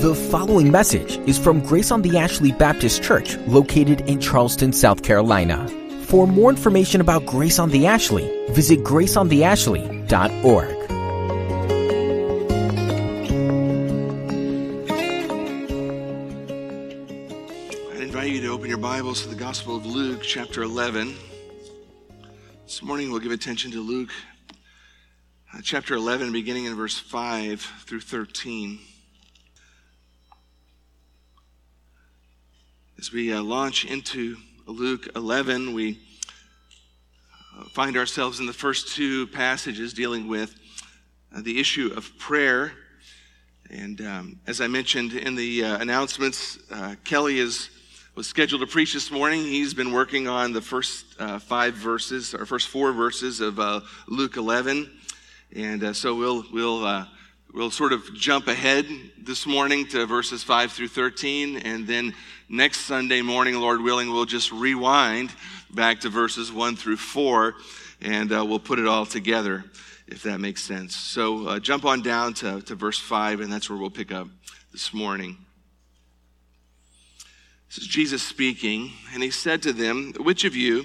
The following message is from Grace on the Ashley Baptist Church, located in Charleston, South Carolina. For more information about Grace on the Ashley, visit graceontheashley.org. I invite you to open your Bibles to the Gospel of Luke, chapter 11. This morning we'll give attention to Luke, chapter 11, beginning in verse 5 through 13. As we uh, launch into Luke 11, we uh, find ourselves in the first two passages dealing with uh, the issue of prayer. And um, as I mentioned in the uh, announcements, uh, Kelly is was scheduled to preach this morning. He's been working on the first uh, five verses, or first four verses of Luke 11, and uh, so we'll we'll uh, we'll sort of jump ahead this morning to verses five through 13, and then next Sunday morning, Lord willing, we'll just rewind back to verses one through four, and uh, we'll put it all together if that makes sense. So uh, jump on down to, to verse 5, and that's where we'll pick up this morning. This is Jesus speaking, and he said to them, Which of you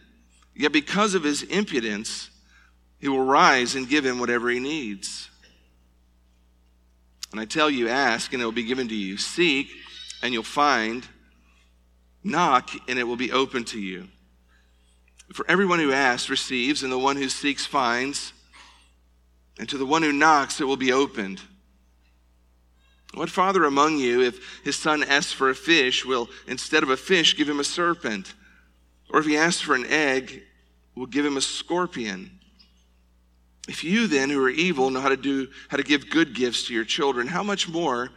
yet because of his impudence, he will rise and give him whatever he needs. And I tell you, ask and it will be given to you. Seek and you'll find. Knock and it will be open to you. For everyone who asks receives, and the one who seeks finds, and to the one who knocks it will be opened. What father among you, if his son asks for a fish, will instead of a fish give him a serpent? Or if he asks for an egg, will give him a scorpion? If you then, who are evil, know how to do how to give good gifts to your children, how much more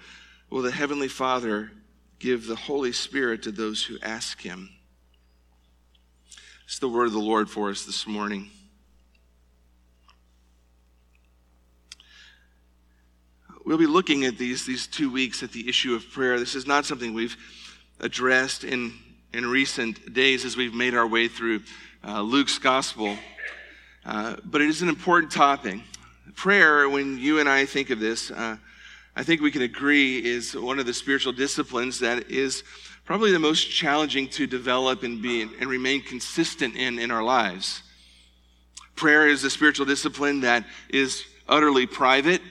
will the heavenly Father give the Holy Spirit to those who ask him? It's the word of the Lord for us this morning. we'll be looking at these these two weeks at the issue of prayer. This is not something we've addressed in in recent days as we've made our way through uh, Luke's gospel, uh, but it is an important topic. Prayer, when you and I think of this, uh, I think we can agree is one of the spiritual disciplines that is probably the most challenging to develop and be and remain consistent in in our lives. Prayer is a spiritual discipline that is utterly private.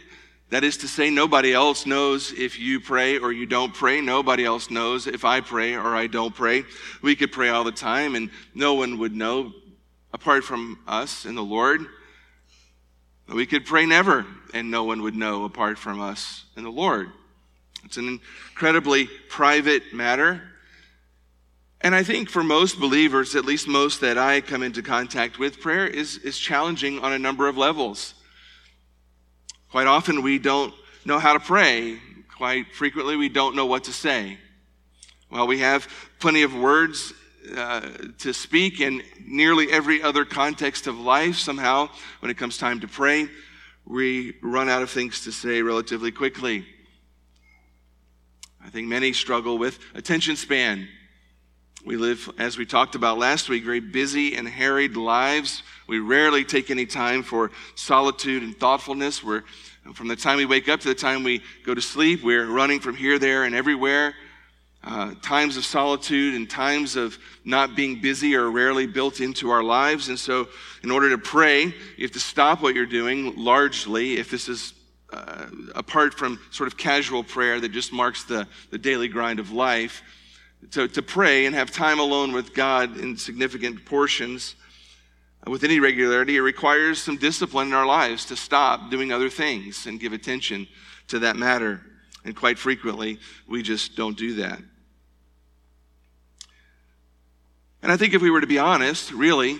That is to say, nobody else knows if you pray or you don't pray. Nobody else knows if I pray or I don't pray. We could pray all the time and no one would know apart from us and the Lord. We could pray never and no one would know apart from us and the Lord. It's an incredibly private matter. And I think for most believers, at least most that I come into contact with, prayer is, is challenging on a number of levels. Quite often, we don't know how to pray. Quite frequently, we don't know what to say. Well, we have plenty of words uh, to speak in nearly every other context of life. Somehow, when it comes time to pray, we run out of things to say relatively quickly. I think many struggle with attention span. We live, as we talked about last week, very busy and harried lives. We rarely take any time for solitude and thoughtfulness. We're, from the time we wake up to the time we go to sleep, we're running from here, there, and everywhere. Uh, times of solitude and times of not being busy are rarely built into our lives. And so, in order to pray, you have to stop what you're doing largely, if this is uh, apart from sort of casual prayer that just marks the, the daily grind of life to, to pray and have time alone with God in significant portions uh, with any regularity, it requires some discipline in our lives to stop doing other things and give attention to that matter. And quite frequently, we just don't do that. And I think if we were to be honest, really,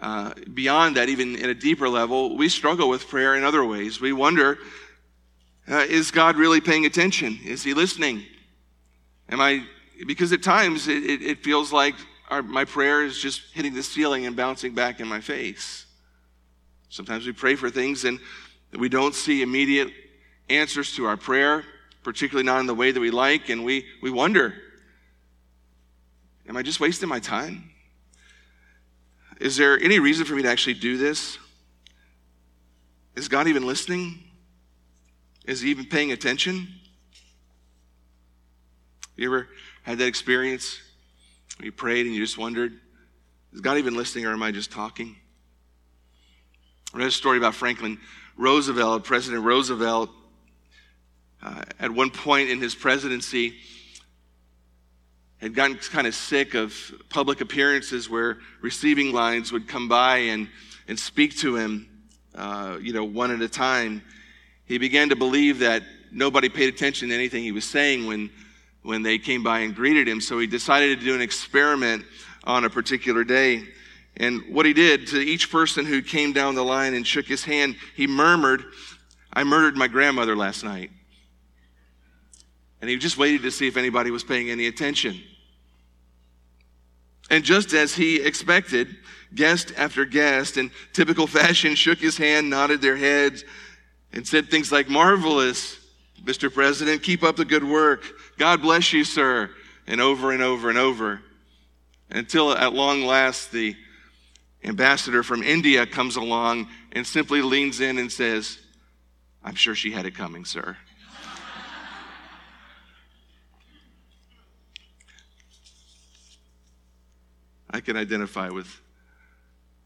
uh, beyond that, even in a deeper level, we struggle with prayer in other ways. We wonder Uh, is God really paying attention? Is He listening? Am I, because at times it, it, it feels like our, my prayer is just hitting the ceiling and bouncing back in my face. Sometimes we pray for things and we don't see immediate answers to our prayer, particularly not in the way that we like, and we, we wonder Am I just wasting my time? Is there any reason for me to actually do this? Is God even listening? Is he even paying attention? You ever had that experience you prayed and you just wondered, is God even listening or am I just talking? I read a story about Franklin Roosevelt, President Roosevelt. Uh, at one point in his presidency, had gotten kind of sick of public appearances where receiving lines would come by and, and speak to him, uh, you know, one at a time. He began to believe that nobody paid attention to anything he was saying when, when they came by and greeted him. So he decided to do an experiment on a particular day. And what he did to each person who came down the line and shook his hand, he murmured, I murdered my grandmother last night. And he just waited to see if anybody was paying any attention. And just as he expected, guest after guest, in typical fashion, shook his hand, nodded their heads, and said things like, Marvelous, Mr. President, keep up the good work. God bless you, sir. And over and over and over. Until at long last, the ambassador from India comes along and simply leans in and says, I'm sure she had it coming, sir. I can identify with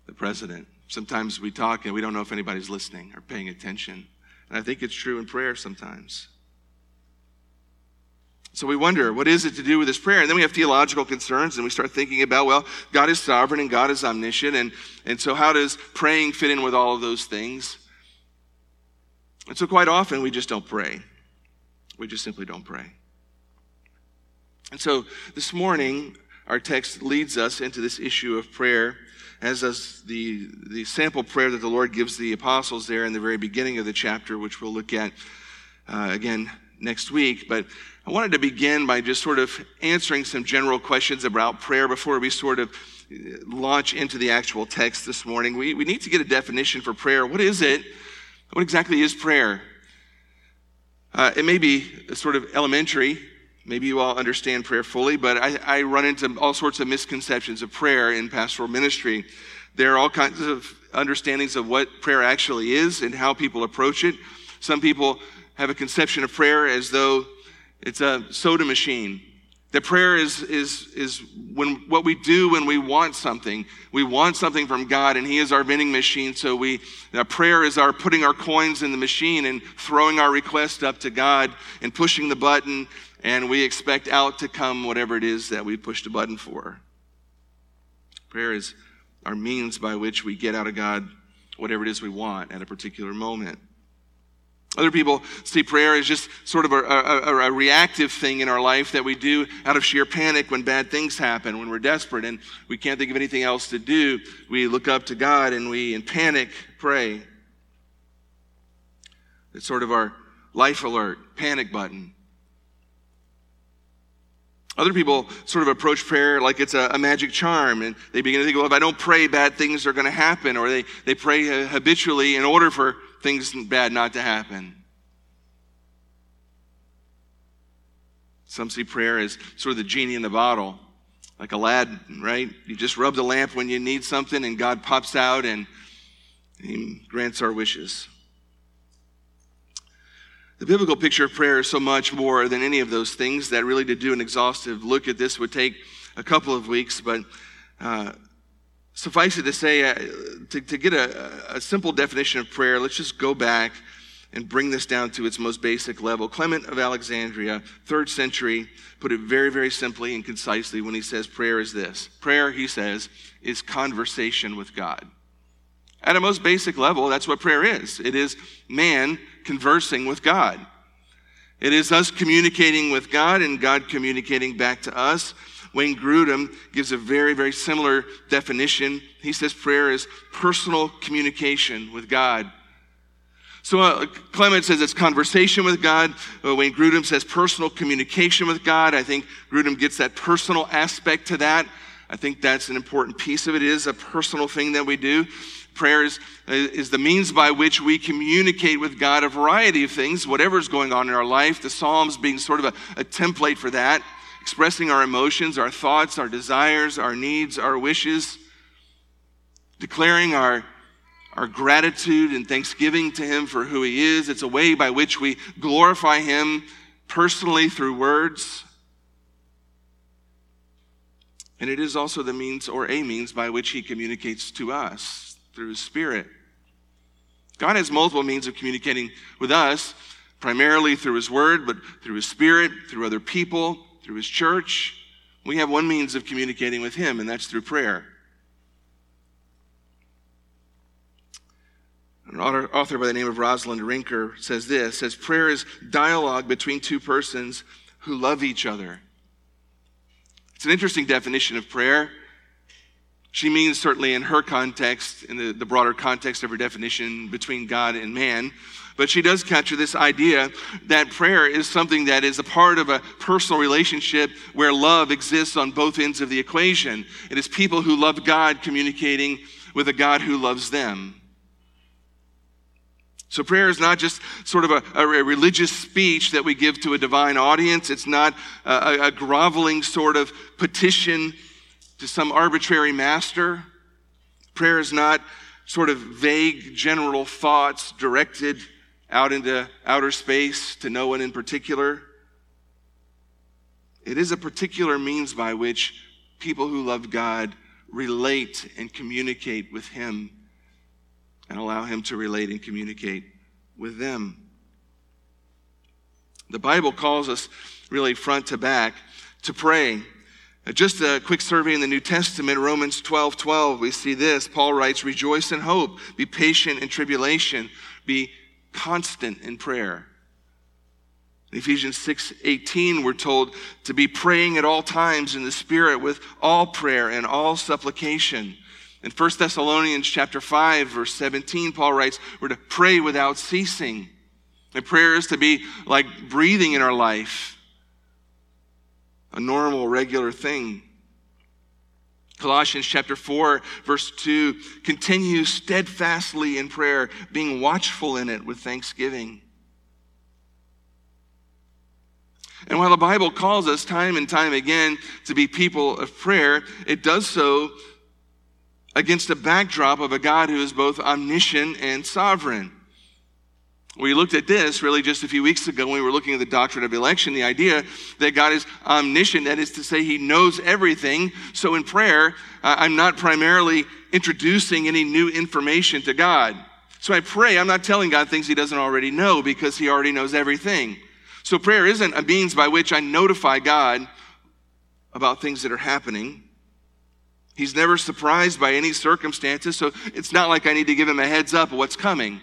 the president. Sometimes we talk and we don't know if anybody's listening or paying attention. And I think it's true in prayer sometimes. So we wonder, what is it to do with this prayer? And then we have theological concerns and we start thinking about, well, God is sovereign and God is omniscient. And, and so how does praying fit in with all of those things? And so quite often we just don't pray. We just simply don't pray. And so this morning, our text leads us into this issue of prayer, as does the, the sample prayer that the Lord gives the apostles there in the very beginning of the chapter, which we'll look at uh, again next week. But I wanted to begin by just sort of answering some general questions about prayer before we sort of uh, launch into the actual text this morning. We, we need to get a definition for prayer. What is it? What exactly is prayer? Uh, it may be sort of elementary Maybe you all understand prayer fully, but I, I, run into all sorts of misconceptions of prayer in pastoral ministry. There are all kinds of understandings of what prayer actually is and how people approach it. Some people have a conception of prayer as though it's a soda machine. That prayer is, is, is when, what we do when we want something. We want something from God, and He is our vending machine. So we, prayer is our putting our coins in the machine and throwing our request up to God and pushing the button and we expect out to come whatever it is that we pushed a button for. Prayer is our means by which we get out of God whatever it is we want at a particular moment. Other people see prayer as just sort of a, a, a, reactive thing in our life that we do out of sheer panic when bad things happen, when we're desperate and we can't think of anything else to do. We look up to God and we, in panic, pray. It's sort of our life alert, panic button. Other people sort of approach prayer like it's a, a, magic charm, and they begin to think, well, if I don't pray, bad things are going to happen, or they, they pray uh, habitually in order for things bad not to happen. Some see prayer as sort of the genie in the bottle, like Aladdin, right? You just rub the lamp when you need something, and God pops out and He grants our wishes. The biblical picture of prayer is so much more than any of those things that really to do an exhaustive look at this would take a couple of weeks, but uh, suffice it to say, uh, to, to, get a, a simple definition of prayer, let's just go back and bring this down to its most basic level. Clement of Alexandria, third century, put it very, very simply and concisely when he says prayer is this. Prayer, he says, is conversation with God. At a most basic level, that's what prayer is. It is man conversing with God. It is us communicating with God and God communicating back to us. Wayne Grudem gives a very, very similar definition. He says prayer is personal communication with God. So uh, Clement says it's conversation with God. Uh, Wayne Grudem says personal communication with God. I think Grudem gets that personal aspect to that. I think that's an important piece of it. It is a personal thing that we do. Prayer is, is the means by which we communicate with God a variety of things, whatever's going on in our life. The Psalms being sort of a, a template for that, expressing our emotions, our thoughts, our desires, our needs, our wishes, declaring our, our gratitude and thanksgiving to Him for who He is. It's a way by which we glorify Him personally through words. And it is also the means or a means by which He communicates to us through His Spirit. God has multiple means of communicating with us, primarily through His Word, but through His Spirit, through other people, through His church. We have one means of communicating with Him, and that's through prayer. An author by the name of Rosalind Rinker says this says prayer is dialogue between two persons who love each other. It's an interesting definition of prayer. She means certainly in her context, in the, the broader context of her definition between God and man. But she does capture this idea that prayer is something that is a part of a personal relationship where love exists on both ends of the equation. It is people who love God communicating with a God who loves them. So prayer is not just sort of a, a, religious speech that we give to a divine audience. It's not a, a groveling sort of petition to some arbitrary master. Prayer is not sort of vague general thoughts directed out into outer space to no one in particular. It is a particular means by which people who love God relate and communicate with Him and allow Him to relate and communicate with them. The Bible calls us really front to back to pray. Just a quick survey in the New Testament, Romans 12 12, we see this. Paul writes, Rejoice in hope, be patient in tribulation, be constant in prayer. In Ephesians 6 18, we're told to be praying at all times in the Spirit with all prayer and all supplication. In 1 Thessalonians chapter 5, verse 17, Paul writes, We're to pray without ceasing. And prayer is to be like breathing in our life a normal, regular thing. Colossians chapter 4, verse 2 continue steadfastly in prayer, being watchful in it with thanksgiving. And while the Bible calls us time and time again to be people of prayer, it does so against a backdrop of a God who is both omniscient and sovereign. We looked at this really just a few weeks ago when we were looking at the doctrine of election, the idea that God is omniscient, that is to say, He knows everything. So in prayer, uh, I'm not primarily introducing any new information to God. So I pray, I'm not telling God things He doesn't already know because He already knows everything. So prayer isn't a means by which I notify God about things that are happening. He's never surprised by any circumstances, so it's not like I need to give him a heads up of what's coming.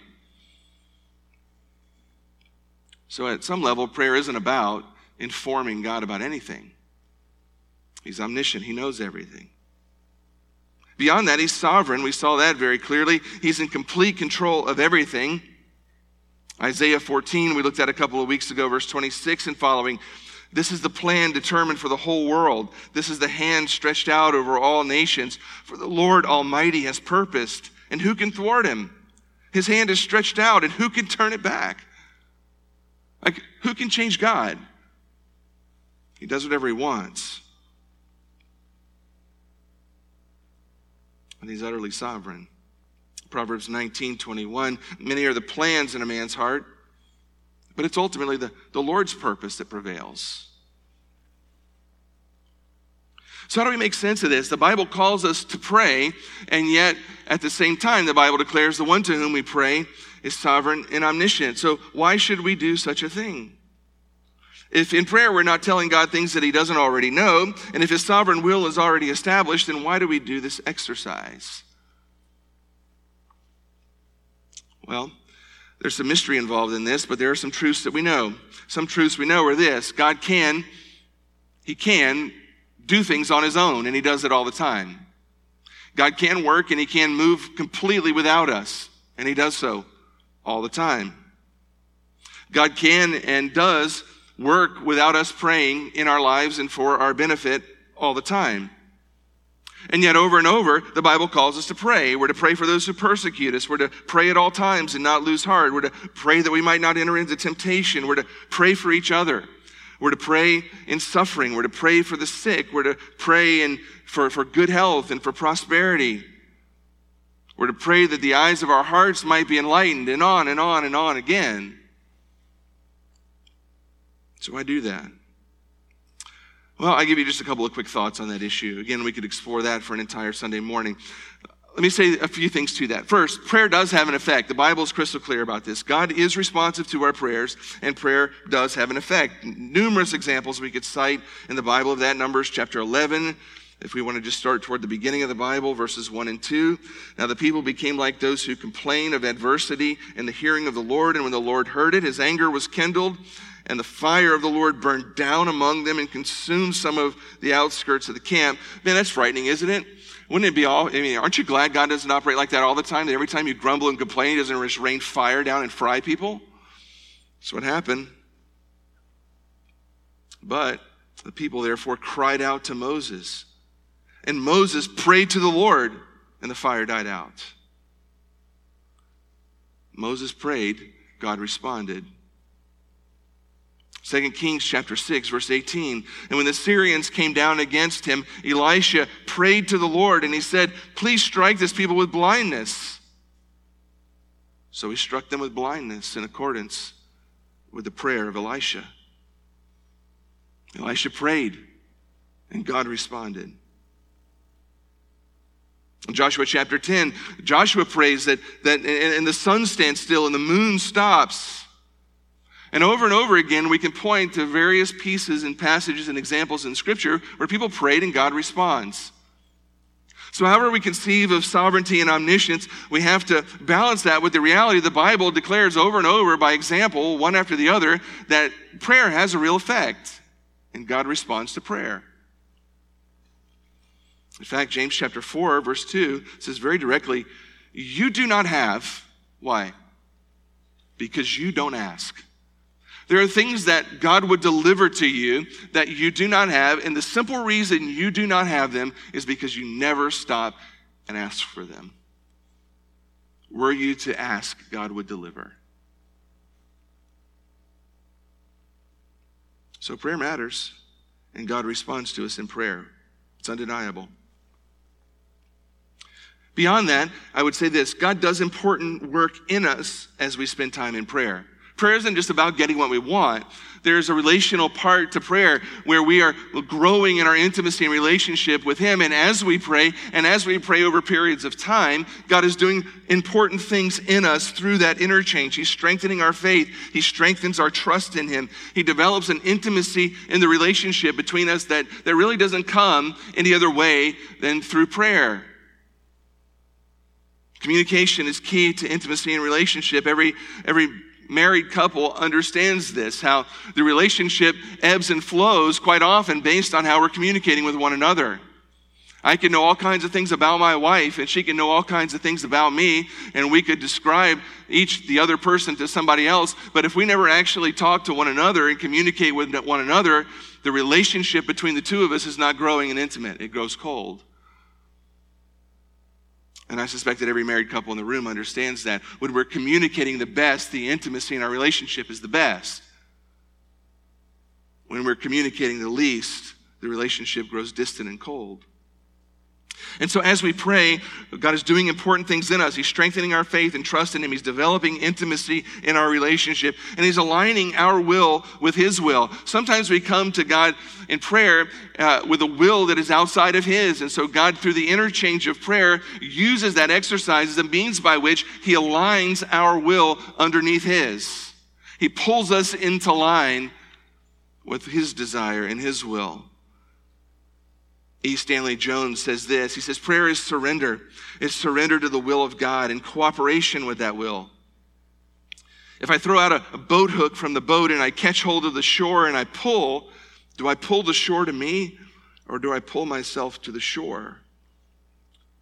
So, at some level, prayer isn't about informing God about anything. He's omniscient, He knows everything. Beyond that, He's sovereign. We saw that very clearly. He's in complete control of everything. Isaiah 14, we looked at a couple of weeks ago, verse 26 and following. This is the plan determined for the whole world. This is the hand stretched out over all nations. For the Lord Almighty has purposed, and who can thwart him? His hand is stretched out, and who can turn it back? Like, who can change God? He does whatever he wants. And he's utterly sovereign. Proverbs 19 21. Many are the plans in a man's heart, but it's ultimately the, the Lord's purpose that prevails. So, how do we make sense of this? The Bible calls us to pray, and yet at the same time, the Bible declares the one to whom we pray is sovereign and omniscient. So why should we do such a thing? If in prayer we're not telling God things that he doesn't already know, and if his sovereign will is already established, then why do we do this exercise? Well, there's some mystery involved in this, but there are some truths that we know. Some truths we know are this God can, he can do things on his own, and he does it all the time. God can work and he can move completely without us, and he does so all the time. God can and does work without us praying in our lives and for our benefit all the time. And yet, over and over, the Bible calls us to pray. We're to pray for those who persecute us. We're to pray at all times and not lose heart. We're to pray that we might not enter into temptation. We're to pray for each other. We're to pray in suffering. We're to pray for the sick. We're to pray in, for, for good health and for prosperity. We're to pray that the eyes of our hearts might be enlightened, and on and on and on again. So I do that. Well, I give you just a couple of quick thoughts on that issue. Again, we could explore that for an entire Sunday morning. Let me say a few things to that. First, prayer does have an effect. The Bible is crystal clear about this. God is responsive to our prayers, and prayer does have an effect. Numerous examples we could cite in the Bible of that. Numbers chapter 11, if we want to just start toward the beginning of the Bible, verses 1 and 2. Now the people became like those who complain of adversity in the hearing of the Lord, and when the Lord heard it, his anger was kindled and the fire of the Lord burned down among them and consumed some of the outskirts of the camp. Man, that's frightening, isn't it? Wouldn't it be all, I mean, aren't you glad God doesn't operate like that all the time? That every time you grumble and complain, He doesn't just rain fire down and fry people? That's what happened. But the people therefore cried out to Moses. And Moses prayed to the Lord, and the fire died out. Moses prayed, God responded. 2 Kings chapter 6 verse 18. And when the Syrians came down against him, Elisha prayed to the Lord and he said, "Please strike this people with blindness." So he struck them with blindness in accordance with the prayer of Elisha. Elisha prayed and God responded. Joshua chapter 10, Joshua prays that, that and the sun stands still and the moon stops and over and over again, we can point to various pieces and passages and examples in Scripture where people prayed and God responds. So, however we conceive of sovereignty and omniscience, we have to balance that with the reality the Bible declares over and over by example, one after the other, that prayer has a real effect and God responds to prayer. In fact, James chapter 4, verse 2 says very directly, You do not have. Why? Because you don't ask. There are things that God would deliver to you that you do not have, and the simple reason you do not have them is because you never stop and ask for them. Were you to ask, God would deliver. So prayer matters, and God responds to us in prayer. It's undeniable. Beyond that, I would say this God does important work in us as we spend time in prayer. Prayer isn't just about getting what we want. There's a relational part to prayer where we are growing in our intimacy and relationship with Him. And as we pray, and as we pray over periods of time, God is doing important things in us through that interchange. He's strengthening our faith. He strengthens our trust in Him. He develops an intimacy in the relationship between us that, that really doesn't come any other way than through prayer. Communication is key to intimacy and relationship. Every, every married couple understands this how the relationship ebbs and flows quite often based on how we're communicating with one another. I can know all kinds of things about my wife, and she can know all kinds of things about me, and we could describe each the other person to somebody else. But if we never actually talk to one another and communicate with one another, the relationship between the two of us is not growing and intimate. It grows cold. And I suspect that every married couple in the room understands that. When we're communicating the best, the intimacy in our relationship is the best. When we're communicating the least, the relationship grows distant and cold. And so, as we pray, God is doing important things in us. He's strengthening our faith and trust in Him. He's developing intimacy in our relationship, and He's aligning our will with His will. Sometimes we come to God in prayer uh, with a will that is outside of His. And so, God, through the interchange of prayer, uses that exercise as a means by which He aligns our will underneath His. He pulls us into line with His desire and His will. E. Stanley Jones says this He says, Prayer is surrender. It's surrender to the will of God in cooperation with that will. If I throw out a, a, boat hook from the boat and I catch hold of the shore and I pull, do I pull the shore to me or do I pull myself to the shore?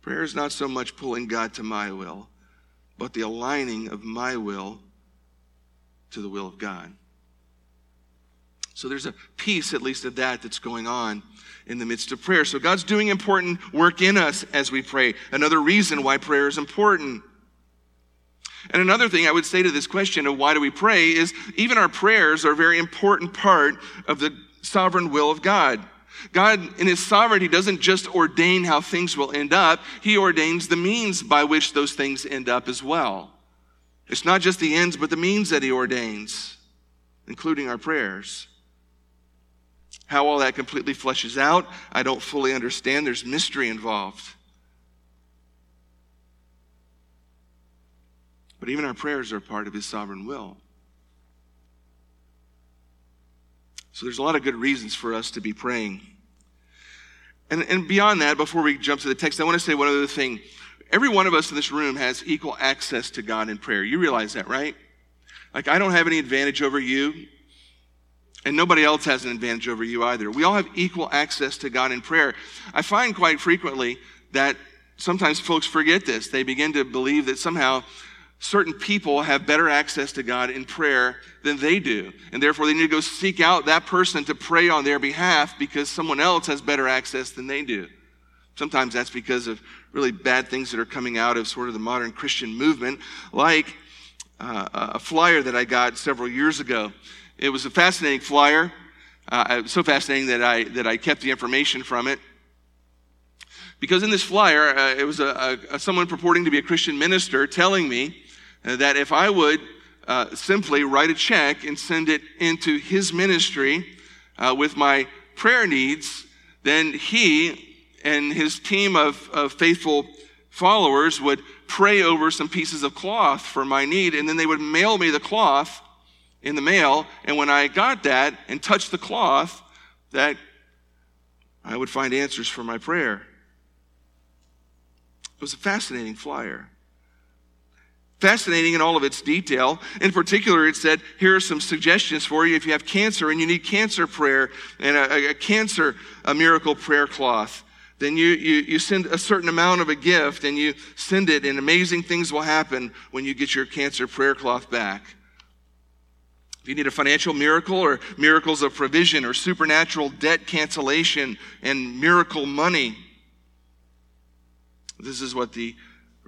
Prayer is not so much pulling God to my will, but the aligning of my will to the will of God. So there's a piece, at least, of that that's going on in the midst of prayer. So God's doing important work in us as we pray. Another reason why prayer is important. And another thing I would say to this question of why do we pray is even our prayers are a very important part of the sovereign will of God. God, in His sovereignty, doesn't just ordain how things will end up, He ordains the means by which those things end up as well. It's not just the ends, but the means that He ordains, including our prayers. How all that completely fleshes out, I don't fully understand. There's mystery involved. But even our prayers are part of His sovereign will. So there's a lot of good reasons for us to be praying. And, and beyond that, before we jump to the text, I want to say one other thing. Every one of us in this room has equal access to God in prayer. You realize that, right? Like, I don't have any advantage over you, and nobody else has an advantage over you either. We all have equal access to God in prayer. I find quite frequently that sometimes folks forget this. They begin to believe that somehow certain people have better access to God in prayer than they do. And therefore, they need to go seek out that person to pray on their behalf because someone else has better access than they do. Sometimes that's because of really bad things that are coming out of sort of the modern Christian movement, like uh, a flyer that I got several years ago. It was a fascinating flyer, uh, so fascinating that I, that I kept the information from it. Because in this flyer, uh, it was a, a, someone purporting to be a Christian minister telling me uh, that if I would uh, simply write a check and send it into his ministry uh, with my prayer needs, then he and his team of, of faithful followers would pray over some pieces of cloth for my need, and then they would mail me the cloth in the mail. And when I got that and touched the cloth, that I would find answers for my prayer. It was a fascinating flyer. Fascinating in all of its detail. In particular, it said, here are some suggestions for you if you have cancer and you need cancer prayer and a, a cancer a miracle prayer cloth. Then you, you, you send a certain amount of a gift and you send it, and amazing things will happen when you get your cancer prayer cloth back. If you need a financial miracle or miracles of provision or supernatural debt cancellation and miracle money, this is what the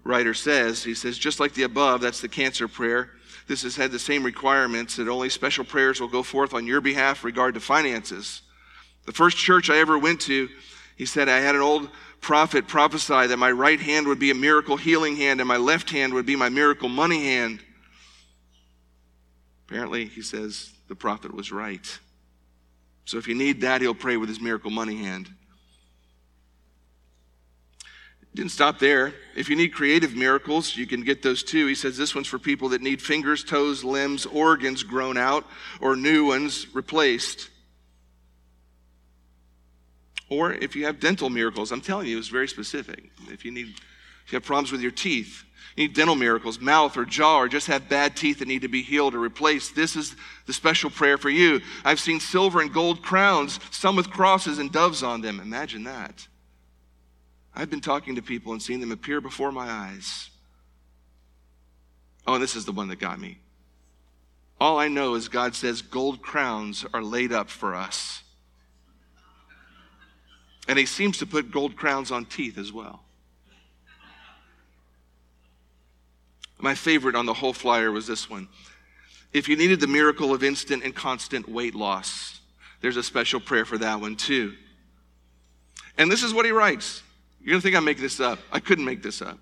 writer says. He says, just like the above, that's the cancer prayer. This has had the same requirements that only special prayers will go forth on your behalf regard to finances. The first church I ever went to, he said, I had an old prophet prophesy that my right hand would be a miracle healing hand and my left hand would be my miracle money hand. Apparently, he says, the prophet was right. So if you need that, he'll pray with his miracle money hand. Didn't stop there. If you need creative miracles, you can get those too. He says this one's for people that need fingers, toes, limbs, organs grown out, or new ones replaced. Or if you have dental miracles, I'm telling you, it's very specific. If you need, if you have problems with your teeth, you need dental miracles, mouth or jaw, or just have bad teeth that need to be healed or replaced, this is the special prayer for you. I've seen silver and gold crowns, some with crosses and doves on them. Imagine that. I've been talking to people and seeing them appear before my eyes. Oh, and this is the one that got me. All I know is God says gold crowns are laid up for us. And He seems to put gold crowns on teeth as well. My favorite on the whole flyer was this one. If you needed the miracle of instant and constant weight loss, there's a special prayer for that one too. And this is what he writes you're going to think I'm making this up. I couldn't make this up.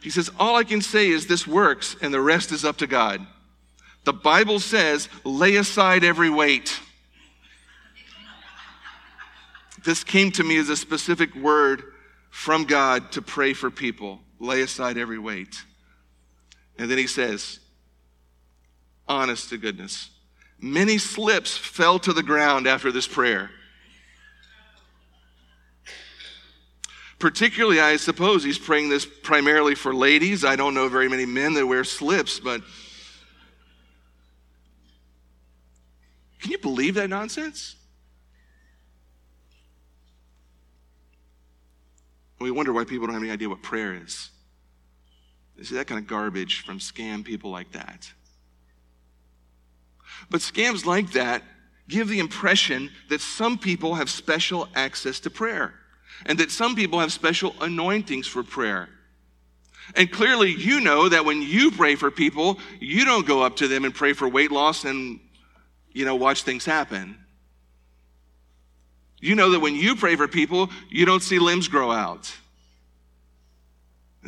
He says, All I can say is this works, and the rest is up to God. The Bible says, lay aside every weight. This came to me as a specific word from God to pray for people. Lay aside every weight. And then he says, honest to goodness, many slips fell to the ground after this prayer. Particularly, I suppose he's praying this primarily for ladies. I don't know very many men that wear slips, but can you believe that nonsense? We wonder why people don't have any idea what prayer is. See that kind of garbage from scam people like that. But scams like that give the impression that some people have special access to prayer and that some people have special anointings for prayer. And clearly, you know that when you pray for people, you don't go up to them and pray for weight loss and, you know, watch things happen. You know that when you pray for people, you don't see limbs grow out.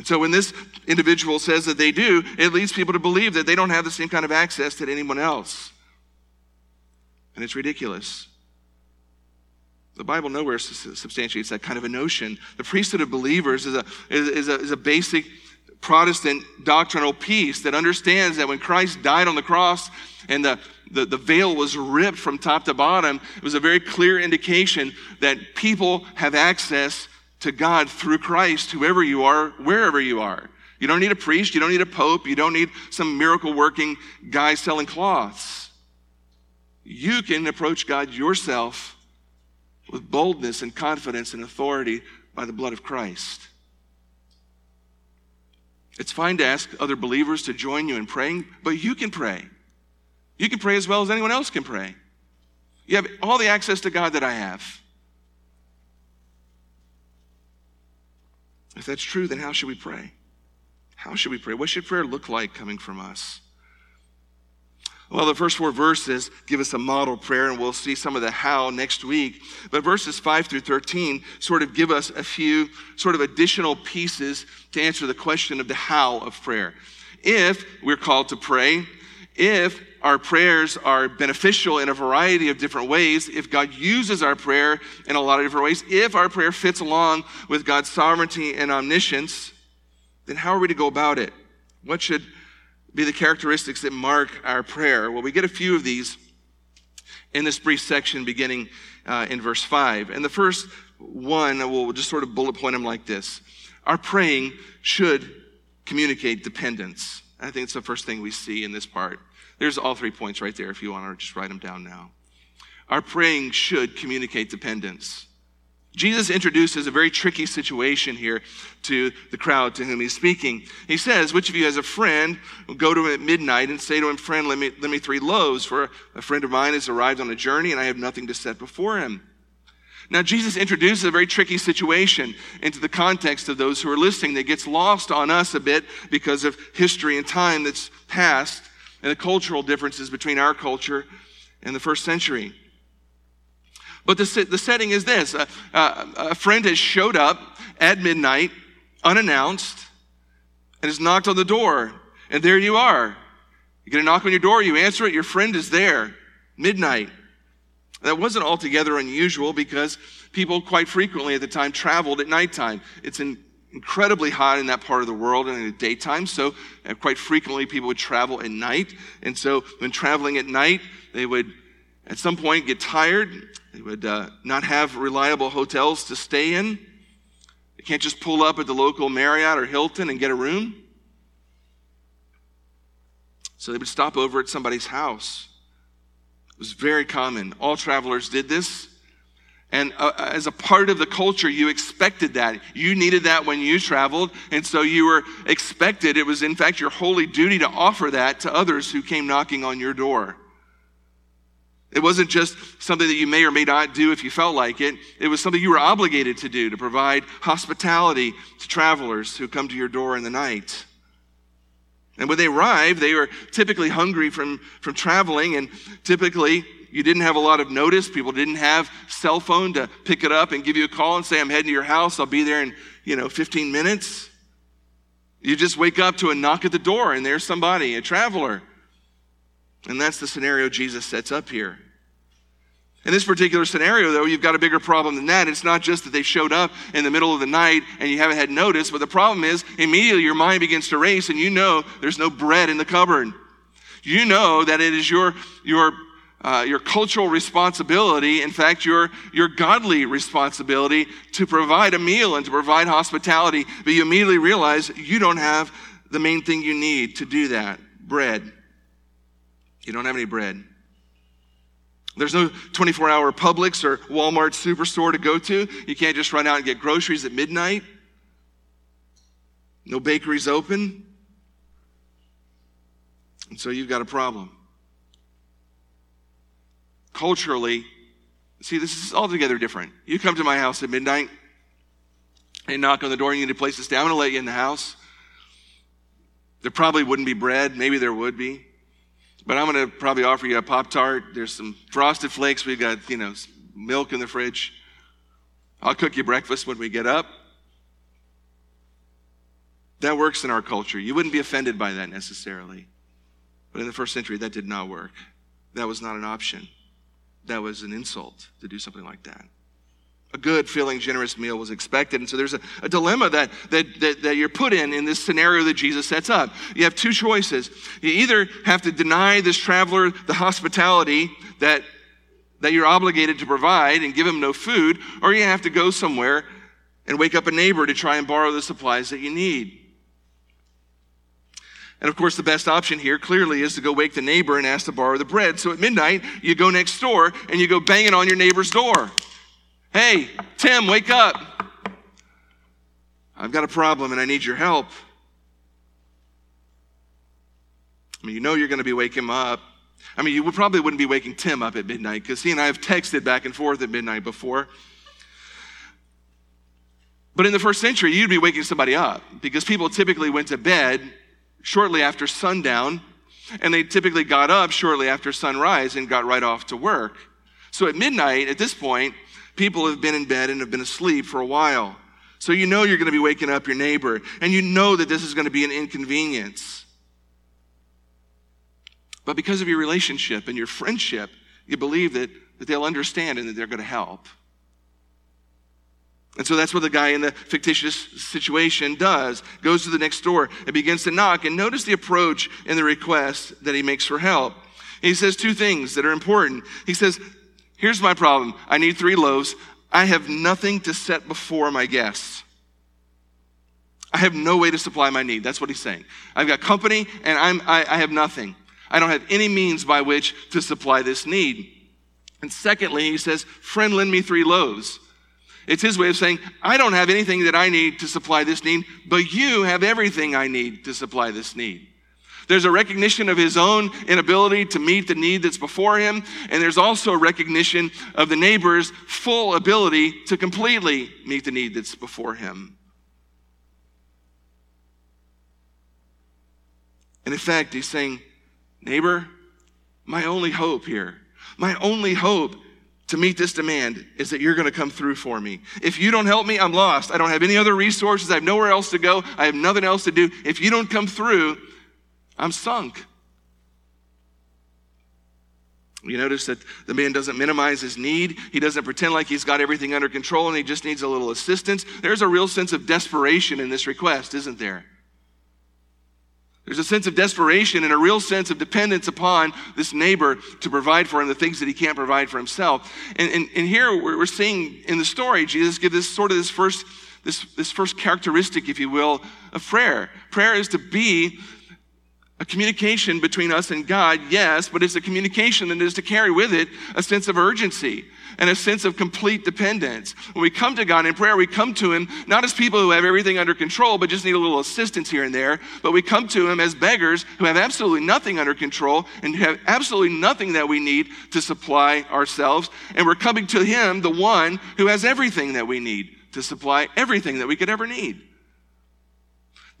And so when this individual says that they do, it leads people to believe that they don't have the same kind of access that anyone else. And it's ridiculous. The Bible nowhere substantiates that kind of a notion. The priesthood of believers is a, is, a, is a basic Protestant doctrinal piece that understands that when Christ died on the cross and the, the, the, veil was ripped from top to bottom, it was a very clear indication that people have access to God through Christ, whoever you are, wherever you are. You don't need a priest, you don't need a pope, you don't need some miracle working guy selling cloths. You can approach God yourself with boldness and confidence and authority by the blood of Christ. It's fine to ask other believers to join you in praying, but you can pray. You can pray as well as anyone else can pray. You have all the access to God that I have. If that's true, then how should we pray? How should we pray? What should prayer look like coming from us? Well, the first four verses give us a model prayer, and we'll see some of the how next week. But verses 5 through 13 sort of give us a few sort of additional pieces to answer the question of the how of prayer. If we're called to pray, if our prayers are beneficial in a variety of different ways, if God uses our prayer in a lot of different ways, if our prayer fits along with God's sovereignty and omniscience, then how are we to go about it? What should be the characteristics that mark our prayer? Well, we get a few of these in this brief section beginning uh, in verse 5. And the first one, we'll just sort of bullet point them like this Our praying should communicate dependence. I think it's the first thing we see in this part. There's all three points right there if you want to just write them down now. Our praying should communicate dependence. Jesus introduces a very tricky situation here to the crowd to whom he's speaking. He says, Which of you has a friend will go to him at midnight and say to him, Friend, let me, let me three loaves, for a friend of mine has arrived on a journey and I have nothing to set before him. Now, Jesus introduces a very tricky situation into the context of those who are listening that gets lost on us a bit because of history and time that's passed and the cultural differences between our culture and the first century. But the, the setting is this a, a, a friend has showed up at midnight, unannounced, and has knocked on the door. And there you are. You get a knock on your door, you answer it, your friend is there, midnight. That wasn't altogether unusual because people quite frequently at the time traveled at nighttime. It's in, incredibly hot in that part of the world in the daytime, so uh, quite frequently people would travel at night. And so when traveling at night, they would at some point get tired they would uh, not have reliable hotels to stay in. They can't just pull up at the local Marriott or Hilton and get a room. So they would stop over at somebody's house. It was very common. All travelers did this. And uh, as a part of the culture, you expected that. You needed that when you traveled. And so you were expected. It was, in fact, your holy duty to offer that to others who came knocking on your door. It wasn't just something that you may or may not do if you felt like it. It was something you were obligated to do to provide hospitality to travelers who come to your door in the night. And when they arrived, they were typically hungry from, from traveling, and typically you didn't have a lot of notice. People didn't have cell phone to pick it up and give you a call and say, I'm heading to your house. I'll be there in, you know, 15 minutes. You just wake up to a knock at the door, and there's somebody, a traveler. And that's the scenario Jesus sets up here. In this particular scenario, though, you've got a bigger problem than that. It's not just that they showed up in the middle of the night and you haven't had notice, but the problem is immediately your mind begins to race and you know there's no bread in the cupboard. You know that it is your, your, uh, your cultural responsibility, in fact, your, your godly responsibility to provide a meal and to provide hospitality, but you immediately realize you don't have the main thing you need to do that bread. You don't have any bread. There's no 24 hour Publix or Walmart superstore to go to. You can't just run out and get groceries at midnight. No bakeries open. And so you've got a problem. Culturally, see, this is altogether different. You come to my house at midnight and knock on the door and you need a place to stay. I'm going to let you in the house. There probably wouldn't be bread. Maybe there would be. But I'm going to probably offer you a Pop Tart. There's some frosted flakes. We've got, you know, milk in the fridge. I'll cook you breakfast when we get up. That works in our culture. You wouldn't be offended by that necessarily. But in the first century, that did not work. That was not an option. That was an insult to do something like that. A good, filling, generous meal was expected. And so there's a, a dilemma that, that, that, that you're put in in this scenario that Jesus sets up. You have two choices. You either have to deny this traveler the hospitality that, that you're obligated to provide and give him no food, or you have to go somewhere and wake up a neighbor to try and borrow the supplies that you need. And of course, the best option here clearly is to go wake the neighbor and ask to borrow the bread. So at midnight, you go next door and you go banging on your neighbor's door. Hey, Tim, wake up. I've got a problem and I need your help. I mean, you know you're going to be waking him up. I mean, you probably wouldn't be waking Tim up at midnight because he and I have texted back and forth at midnight before. But in the first century, you'd be waking somebody up because people typically went to bed shortly after sundown, and they typically got up shortly after sunrise and got right off to work. So at midnight, at this point, people have been in bed and have been asleep for a while. So you know you're going to be waking up your neighbor, and you know that this is going to be an inconvenience. But because of your relationship and your friendship, you believe that, that they'll understand and that they're going to help. And so that's what the guy in the fictitious situation does. Goes to the next door and begins to knock. And notice the approach and the request that he makes for help. He says two things that are important. He says, Here's my problem. I need three loaves. I have nothing to set before my guests. I have no way to supply my need. That's what he's saying. I've got company and I'm, I, I have nothing. I don't have any means by which to supply this need. And secondly, he says, Friend, lend me three loaves. It's his way of saying, I don't have anything that I need to supply this need, but you have everything I need to supply this need. There's a recognition of his own inability to meet the need that's before him, and there's also a recognition of the neighbor's full ability to completely meet the need that's before him. And in fact, he's saying, Neighbor, my only hope here, my only hope to meet this demand is that you're going to come through for me. If you don't help me, I'm lost. I don't have any other resources. I have nowhere else to go. I have nothing else to do. If you don't come through, I'm sunk. You notice that the man doesn't minimize his need. He doesn't pretend like he's got everything under control and he just needs a little assistance. There's a real sense of desperation in this request, isn't there? There's a sense of desperation and a real sense of dependence upon this neighbor to provide for him the things that he can't provide for himself. And, and, and here we're seeing in the story, Jesus give this sort of this first, this, this first characteristic, if you will, of prayer. Prayer is to be a communication between us and God, yes, but it's a communication that is to carry with it a sense of urgency and a sense of complete dependence. When we come to God in prayer, we come to Him not as people who have everything under control, but just need a little assistance here and there, but we come to Him as beggars who have absolutely nothing under control and have absolutely nothing that we need to supply ourselves. And we're coming to Him, the one who has everything that we need to supply everything that we could ever need.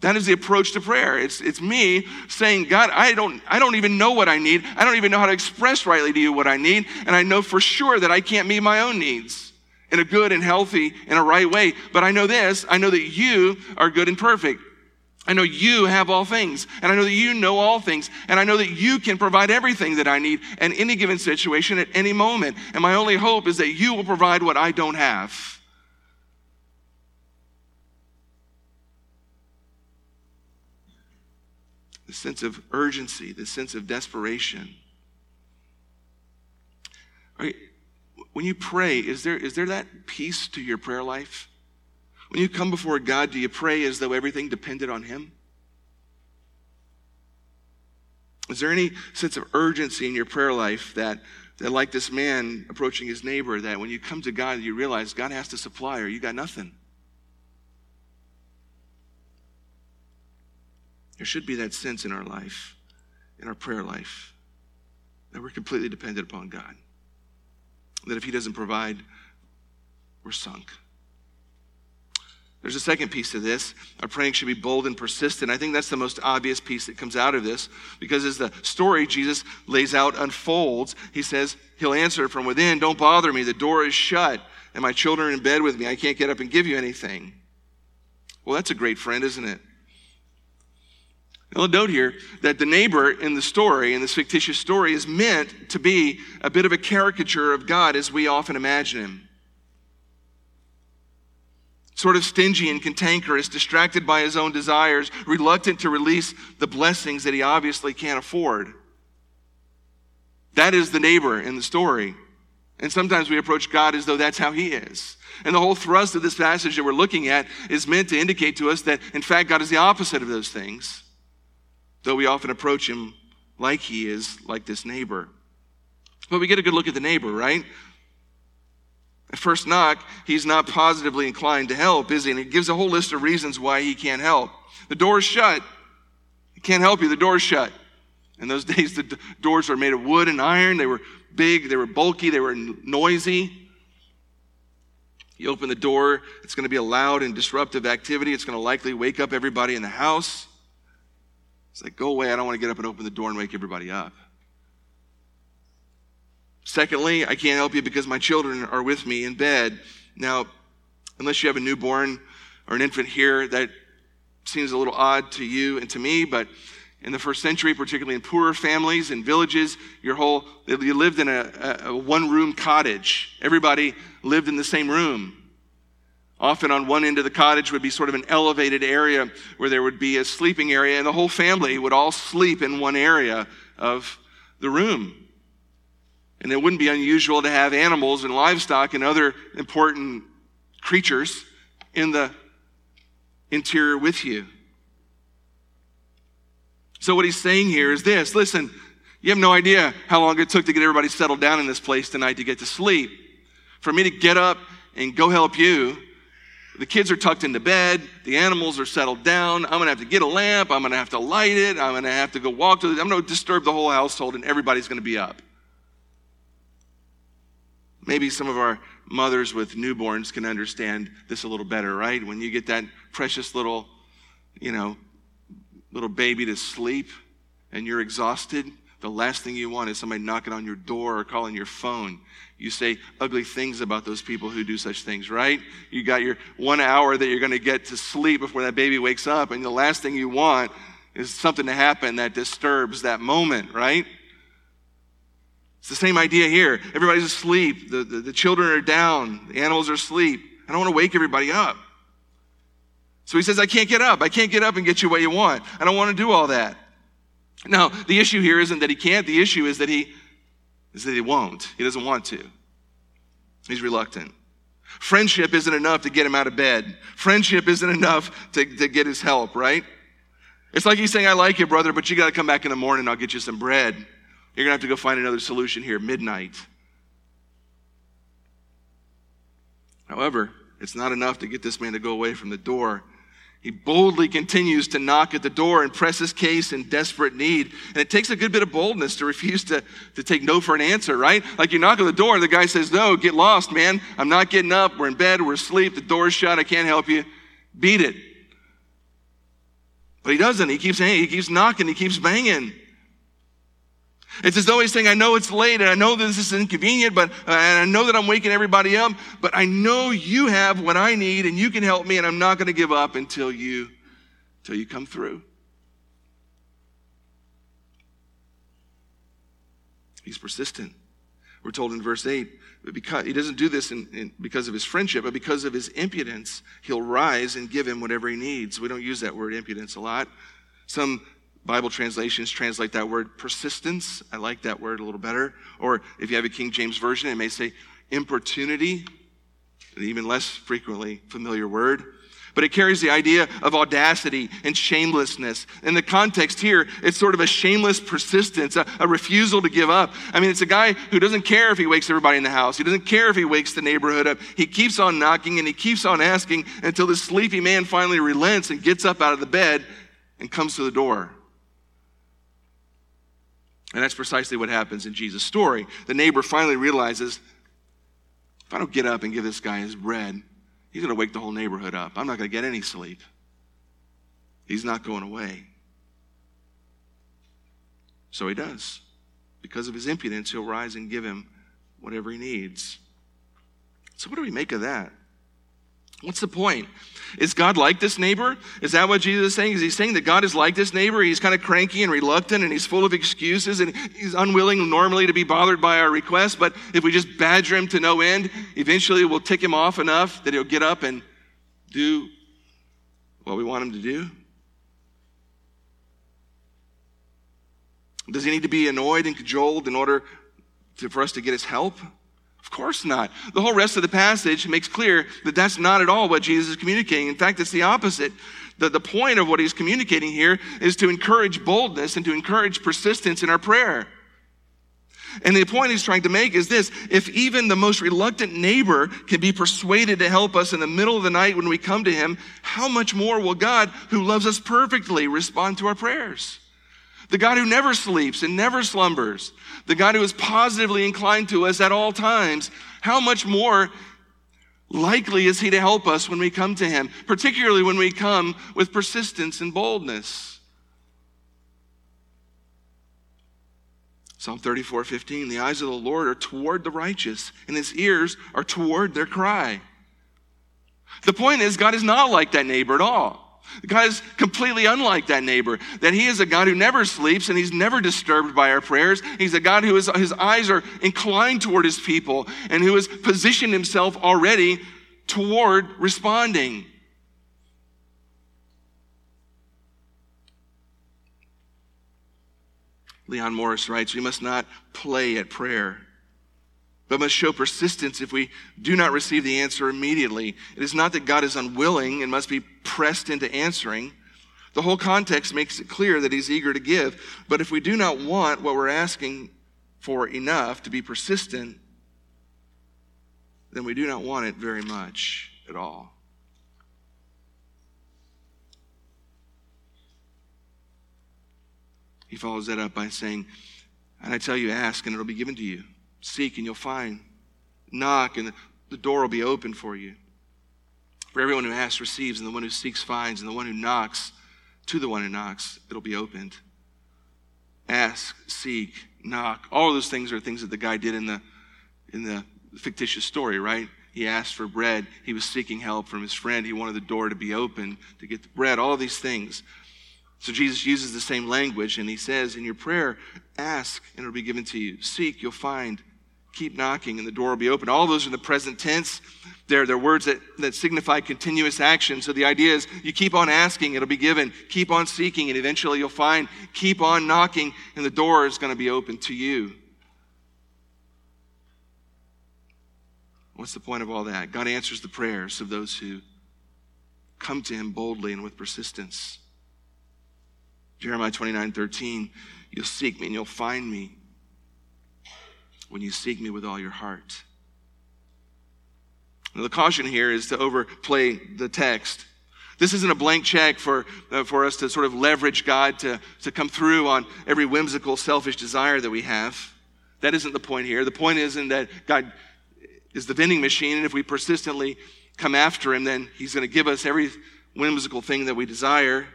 That is the approach to prayer. It's, it's me saying, God, I don't, I don't even know what I need. I don't even know how to express rightly to you what I need. And I know for sure that I can't meet my own needs in a good and healthy and a right way. But I know this, I know that you are good and perfect. I know you have all things, and I know that you know all things, and I know that you can provide everything that I need in any given situation at any moment. And my only hope is that you will provide what I don't have. The sense of urgency, the sense of desperation. Right? When you pray, is there, is there that piece to your prayer life? When you come before God, do you pray as though everything depended on Him? Is there any sense of urgency in your prayer life that, that, like this man approaching his neighbor, that when you come to God, you realize God has to supply or you got nothing? There should be that sense in our life. in our prayer life that we're completely dependent upon God. That if He doesn't provide, we're sunk. There's a second piece to this. Our praying should be bold and persistent. I think that's the most obvious piece that comes out of this because as the story Jesus lays out unfolds, he says, He'll answer from within, Don't bother me. The door is shut, and my children are in bed with me. I can't get up and give you anything. Well, that's a great friend, isn't it? I'll note here that the neighbor in the story, in this fictitious story, is meant to be a bit of a caricature of God as we often imagine him. Sort of stingy and cantankerous, distracted by his own desires, reluctant to release the blessings that he obviously can't afford. That is the neighbor in the story. And sometimes we approach God as though that's how he is. And the whole thrust of this passage that we're looking at is meant to indicate to us that, in fact, God is the opposite of those things, though we often approach him like he is, like this neighbor. But we get a good look at the neighbor, right? At first knock, he's not positively inclined to help, is he? And he gives a whole list of reasons why he can't help. The door's shut. He can't help you. The door's shut. In those days, the doors were made of wood and iron. They were big, they were bulky, they were noisy. You open the door, it's going to be a loud and disruptive activity. It's going to likely wake up everybody in the house. It's like, go away. I don't want to get up and open the door and wake everybody up. Secondly, I can't help you because my children are with me in bed. Now, unless you have a newborn or an infant here, that seems a little odd to you and to me, but in the first century, particularly in poorer families and villages, your whole, you lived in a, a one room cottage. Everybody lived in the same room. Often on one end of the cottage would be sort of an elevated area where there would be a sleeping area, and the whole family would all sleep in one area of the room. And it wouldn't be unusual to have animals and livestock and other important creatures in the interior with you. So, what he's saying here is this listen, you have no idea how long it took to get everybody settled down in this place tonight to get to sleep. For me to get up and go help you, the kids are tucked into bed, the animals are settled down. I'm gonna have to get a lamp, I'm gonna have to light it, I'm gonna have to go walk to the, I'm gonna disturb the whole household, and everybody's gonna be up. Maybe some of our mothers with newborns can understand this a little better, right? When you get that precious little, you know, little baby to sleep and you're exhausted, the last thing you want is somebody knocking on your door or calling your phone. You say ugly things about those people who do such things, right? You got your one hour that you're going to get to sleep before that baby wakes up, and the last thing you want is something to happen that disturbs that moment, right? It's the same idea here. Everybody's asleep, the, the, the children are down, the animals are asleep. I don't want to wake everybody up. So he says, I can't get up. I can't get up and get you what you want. I don't want to do all that. Now, the issue here isn't that he can't. The issue is that he is that he won't. He doesn't want to. He's reluctant. Friendship isn't enough to get him out of bed. Friendship isn't enough to, to get his help, right? It's like he's saying, I like you, brother, but you got to come back in the morning. I'll get you some bread. You're going to have to go find another solution here, midnight. However, it's not enough to get this man to go away from the door. He boldly continues to knock at the door and press his case in desperate need. And it takes a good bit of boldness to refuse to, to take no for an answer, right? Like you knock on the door, the guy says, No, get lost, man. I'm not getting up. We're in bed. We're asleep. The door's shut. I can't help you. Beat it. But he doesn't. He keeps, he keeps knocking. He keeps banging. It's as though he's saying, I know it's late and I know this is inconvenient, but uh, and I know that I'm waking everybody up, but I know you have what I need and you can help me and I'm not going to give up until you, until you come through. He's persistent. We're told in verse 8, but because he doesn't do this in, in, because of his friendship, but because of his impudence, he'll rise and give him whatever he needs. We don't use that word impudence a lot. Some Bible translations translate that word persistence. I like that word a little better. Or if you have a King James Version, it may say importunity, an even less frequently familiar word. But it carries the idea of audacity and shamelessness. In the context here, it's sort of a shameless persistence, a, a, refusal to give up. I mean, it's a guy who doesn't care if he wakes everybody in the house. He doesn't care if he wakes the neighborhood up. He keeps on knocking and he keeps on asking until this sleepy man finally relents and gets up out of the bed and comes to the door. And that's precisely what happens in Jesus' story. The neighbor finally realizes if I don't get up and give this guy his bread, he's going to wake the whole neighborhood up. I'm not going to get any sleep. He's not going away. So he does. Because of his impudence, he'll rise and give him whatever he needs. So, what do we make of that? What's the point? Is God like this neighbor? Is that what Jesus is saying? Is he saying that God is like this neighbor? He's kind of cranky and reluctant and he's full of excuses and he's unwilling normally to be bothered by our requests, but if we just badger him to no end, eventually we'll tick him off enough that he'll get up and do what we want him to do? Does he need to be annoyed and cajoled in order to, for us to get his help? Of course not. The whole rest of the passage makes clear that that's not at all what Jesus is communicating. In fact, it's the opposite. The, the point of what he's communicating here is to encourage boldness and to encourage persistence in our prayer. And the point he's trying to make is this if even the most reluctant neighbor can be persuaded to help us in the middle of the night when we come to him, how much more will God, who loves us perfectly, respond to our prayers? the God who never sleeps and never slumbers, the God who is positively inclined to us at all times, how much more likely is he to help us when we come to him, particularly when we come with persistence and boldness? Psalm 34 15, the eyes of the Lord are toward the righteous, and his ears are toward their cry. The point is, God is not like that neighbor at all. God is completely unlike that neighbor, that he is a God who never sleeps and he's never disturbed by our prayers. He's a God who is, his eyes are inclined toward his people and who has positioned himself already toward responding. Leon Morris writes, We must not play at prayer but must show persistence if we do not receive the answer immediately. It is not that God is unwilling and must be pressed into answering. The whole context makes it clear that he's eager to give. But if we do not want what we're asking for enough to be persistent, then we do not want it very much at all. He follows that up by saying, And I tell you, ask, and it'll be given to you. Seek and you'll find. Knock and the door will be open for you. For everyone who asks receives, and the one who seeks finds, and the one who knocks, to the one who knocks, it'll be opened. Ask, seek, knock. All those things are things that the guy did in the in the fictitious story, right? He asked for bread. He was seeking help from his friend. He wanted the door to be open to get the bread. All these things. So Jesus uses the same language and he says, In your prayer, ask and it'll be given to you. Seek, you'll find keep knocking and the door will be open. All those are in the present tense. They're, they're words that, that signify continuous action. So the idea is you keep on asking, it'll be given. Keep on seeking, and eventually you'll find. Keep on knocking, and the door is going to be open to you. What's the point of all that? God answers the prayers of those who come to him boldly and with persistence. Jeremiah 29 13, you'll seek me and you'll find me when you seek me with all your heart. Now, the caution here is to overplay the text. This isn't a blank check for, uh, for us to sort of leverage God to, to come through on every whimsical, selfish desire that we have. That isn't the point here. The point isn't that God is the vending machine, and if we persistently come after Him, then He's going to give us every whimsical thing that we desire.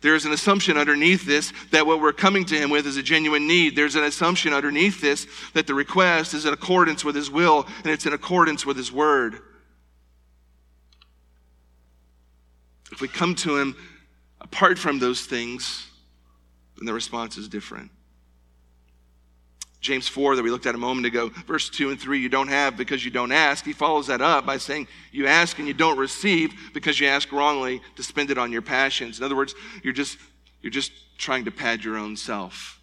There is an assumption underneath this that what we're coming to him with is a genuine need. There's an assumption underneath this that the request is in accordance with his will and it's in accordance with his word. If we come to him apart from those things, then the response is different. James 4 that we looked at a moment ago, verse 2 and 3, you don't have because you don't ask. He follows that up by saying, You ask and you don't receive because you ask wrongly to spend it on your passions. In other words, you're just, you're just trying to pad your own self.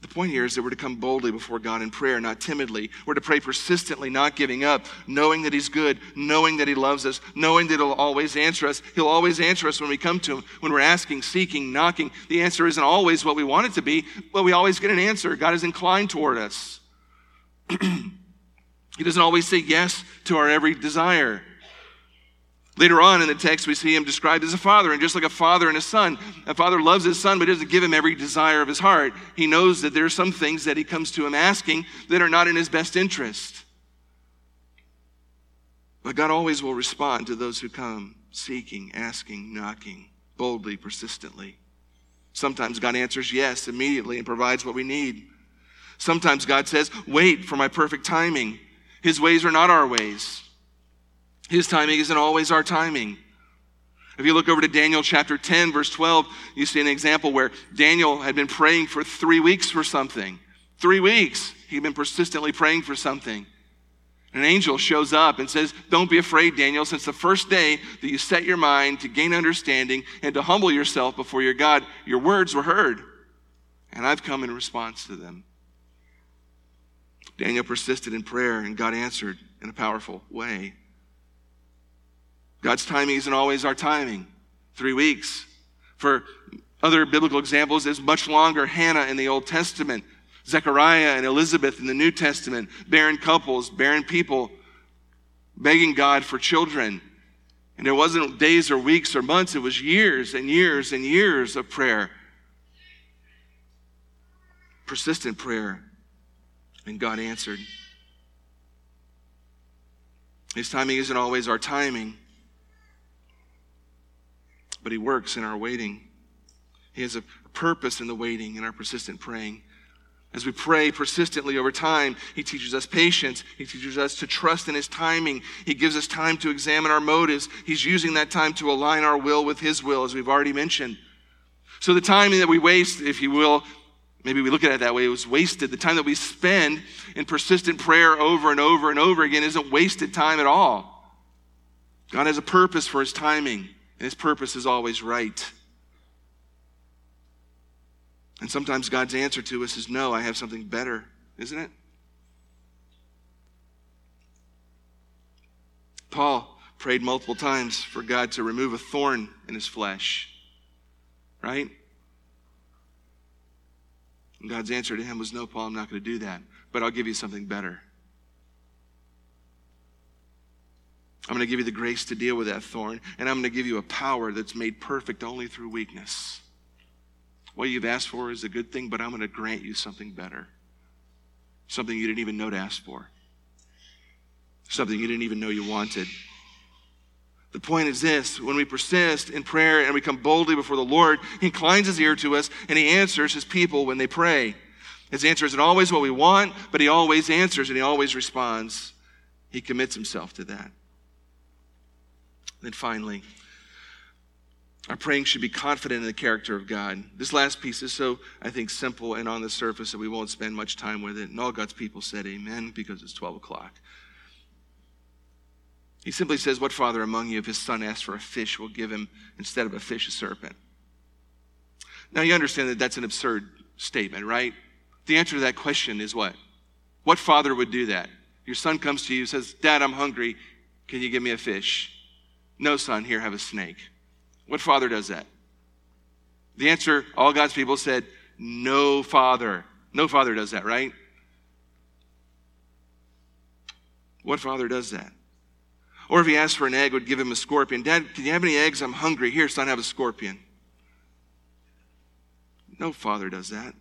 The point here is that we're to come boldly before God in prayer, not timidly. We're to pray persistently, not giving up, knowing that He's good, knowing that He loves us, knowing that He'll always answer us. He'll always answer us when we come to Him, when we're asking, seeking, knocking. The answer isn't always what we want it to be, but we always get an answer. God is inclined toward us. he doesn't always say yes to our every desire. Later on in the text, we see him described as a father, and just like a father and a son, a father loves his son, but doesn't give him every desire of his heart. He knows that there are some things that he comes to him asking that are not in his best interest. But God always will respond to those who come seeking, asking, knocking, boldly, persistently. Sometimes God answers yes immediately and provides what we need. Sometimes God says, Wait for my perfect timing. His ways are not our ways. His timing isn't always our timing. If you look over to Daniel chapter 10, verse 12, you see an example where Daniel had been praying for three weeks for something. Three weeks. He'd been persistently praying for something. An angel shows up and says, Don't be afraid, Daniel, since the first day that you set your mind to gain understanding and to humble yourself before your God, your words were heard. And I've come in response to them. Daniel persisted in prayer, and God answered in a powerful way. God's timing isn't always our timing. Three weeks. For other biblical examples, it's much longer. Hannah in the Old Testament, Zechariah and Elizabeth in the New Testament, barren couples, barren people begging God for children. And it wasn't days or weeks or months, it was years and years and years of prayer. Persistent prayer. And God answered. His timing isn't always our timing but He works in our waiting. He has a purpose in the waiting and our persistent praying. As we pray persistently over time, He teaches us patience. He teaches us to trust in His timing. He gives us time to examine our motives. He's using that time to align our will with His will, as we've already mentioned. So the time that we waste, if you will, maybe we look at it that way, it was wasted. The time that we spend in persistent prayer over and over and over again isn't wasted time at all. God has a purpose for His timing. And his purpose is always right. And sometimes God's answer to us is no, I have something better, isn't it? Paul prayed multiple times for God to remove a thorn in his flesh, right? And God's answer to him was, No, Paul, I'm not going to do that, but I'll give you something better. I'm going to give you the grace to deal with that thorn, and I'm going to give you a power that's made perfect only through weakness. What you've asked for is a good thing, but I'm going to grant you something better. Something you didn't even know to ask for. Something you didn't even know you wanted. The point is this when we persist in prayer and we come boldly before the Lord, He inclines His ear to us and He answers His people when they pray. His answer isn't always what we want, but He always answers and He always responds. He commits Himself to that. And finally, our praying should be confident in the character of God. This last piece is so, I think, simple and on the surface that we won't spend much time with it. And all God's people said amen because it's 12 o'clock. He simply says, What father among you, if his son asks for a fish, will give him instead of a fish a serpent? Now, you understand that that's an absurd statement, right? The answer to that question is what? What father would do that? Your son comes to you says, Dad, I'm hungry. Can you give me a fish? No, son, here, have a snake. What father does that? The answer, all God's people said, no father. No father does that, right? What father does that? Or if he asked for an egg, would give him a scorpion. Dad, can you have any eggs? I'm hungry. Here, son, have a scorpion. No father does that.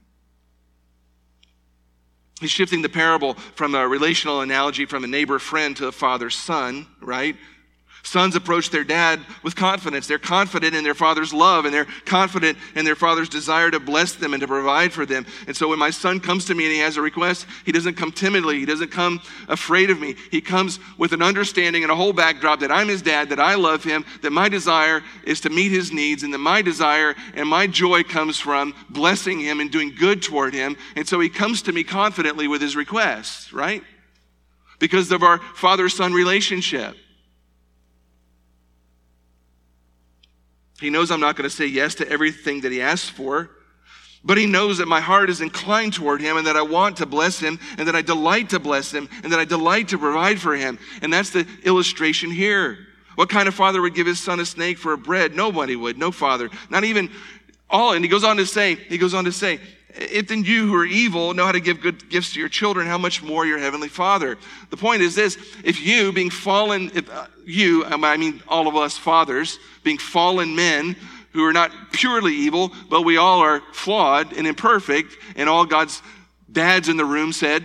He's shifting the parable from a relational analogy from a neighbor friend to a father son, right? Sons approach their dad with confidence. They're confident in their father's love and they're confident in their father's desire to bless them and to provide for them. And so when my son comes to me and he has a request, he doesn't come timidly. He doesn't come afraid of me. He comes with an understanding and a whole backdrop that I'm his dad, that I love him, that my desire is to meet his needs, and that my desire and my joy comes from blessing him and doing good toward him. And so he comes to me confidently with his requests, right? Because of our father son relationship. He knows I'm not going to say yes to everything that he asks for, but he knows that my heart is inclined toward him and that I want to bless him and that I delight to bless him and that I delight to provide for him. And that's the illustration here. What kind of father would give his son a snake for a bread? Nobody would. No father. Not even all. And he goes on to say, he goes on to say, If then you who are evil know how to give good gifts to your children, how much more your heavenly Father? The point is this if you, being fallen, if, uh, you, I mean all of us fathers, being fallen men who are not purely evil, but we all are flawed and imperfect, and all God's dads in the room said,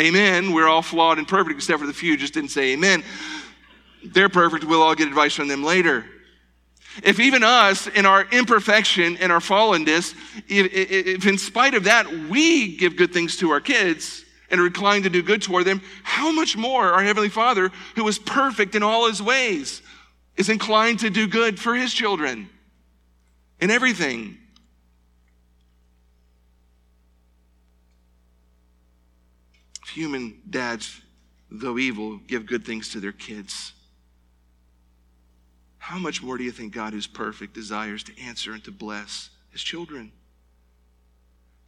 Amen. We're all flawed and perfect, except for the few just didn't say amen. They're perfect. We'll all get advice from them later. If even us, in our imperfection and our fallenness, if, if, in spite of that we give good things to our kids and are inclined to do good toward them, how much more our Heavenly Father, who is perfect in all His ways, is inclined to do good for His children in everything. Human dads, though evil, give good things to their kids. How much more do you think God, who's perfect, desires to answer and to bless his children?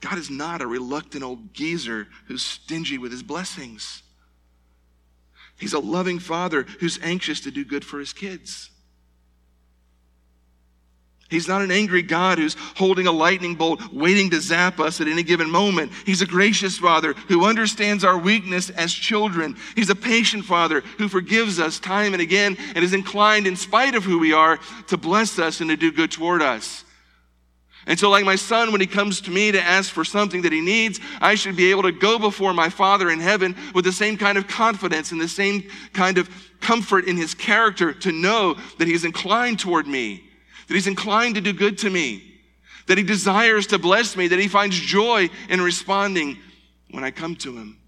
God is not a reluctant old geezer who's stingy with his blessings. He's a loving father who's anxious to do good for his kids. He's not an angry God who's holding a lightning bolt waiting to zap us at any given moment. He's a gracious Father who understands our weakness as children. He's a patient Father who forgives us time and again and is inclined, in spite of who we are, to bless us and to do good toward us. And so, like my son, when he comes to me to ask for something that he needs, I should be able to go before my Father in heaven with the same kind of confidence and the same kind of comfort in his character to know that he's inclined toward me that He's inclined to do good to me, that He desires to bless me, that He finds joy in responding when I come to Him.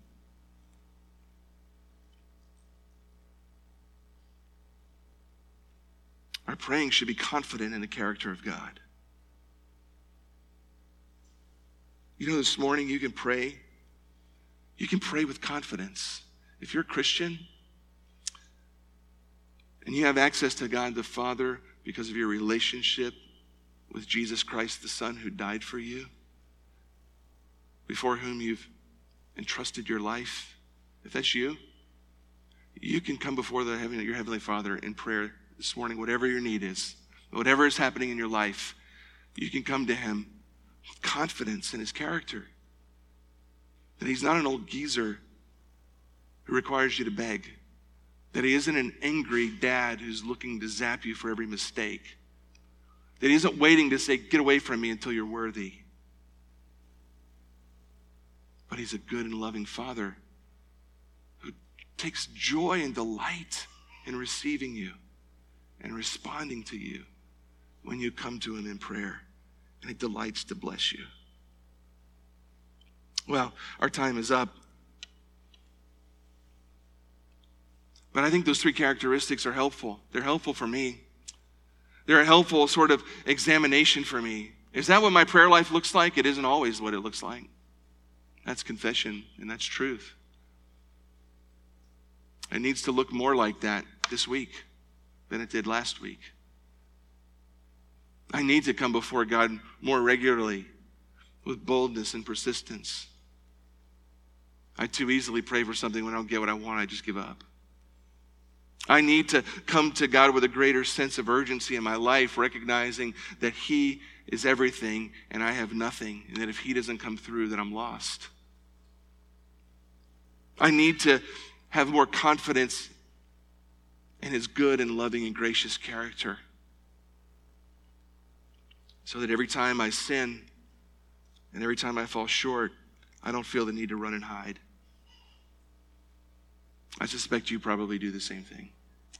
Our praying should be confident in the character of God. You know, this morning you can pray. You can pray with confidence. If you're a Christian and you have access to God the Father, because of your relationship with Jesus Christ, the Son who died for you, before whom you've entrusted your life. If that's you, you can come before the heaven, your Heavenly Father in prayer this morning, whatever your need is, whatever is happening in your life, you can come to Him with confidence in His character. That He's not an old geezer who requires you to beg. That he isn't an angry dad who's looking to zap you for every mistake. That he isn't waiting to say, Get away from me until you're worthy. But he's a good and loving father who takes joy and delight in receiving you and responding to you when you come to him in prayer. And he delights to bless you. Well, our time is up. But I think those three characteristics are helpful. They're helpful for me. They're a helpful sort of examination for me. Is that what my prayer life looks like? It isn't always what it looks like. That's confession, and that's truth. It needs to look more like that this week than it did last week. I need to come before God more regularly with boldness and persistence. I too easily pray for something when I don't get what I want, I just give up. I need to come to God with a greater sense of urgency in my life, recognizing that He is everything and I have nothing, and that if He doesn't come through, then I'm lost. I need to have more confidence in His good and loving and gracious character. So that every time I sin and every time I fall short, I don't feel the need to run and hide. I suspect you probably do the same thing.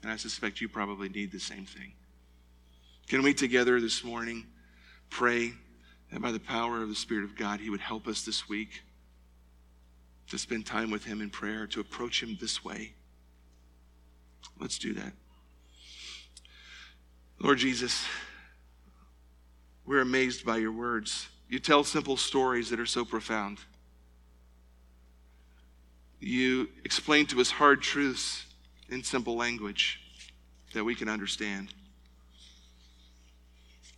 And I suspect you probably need the same thing. Can we together this morning pray that by the power of the Spirit of God, He would help us this week to spend time with Him in prayer, to approach Him this way? Let's do that. Lord Jesus, we're amazed by your words. You tell simple stories that are so profound. You explain to us hard truths in simple language that we can understand.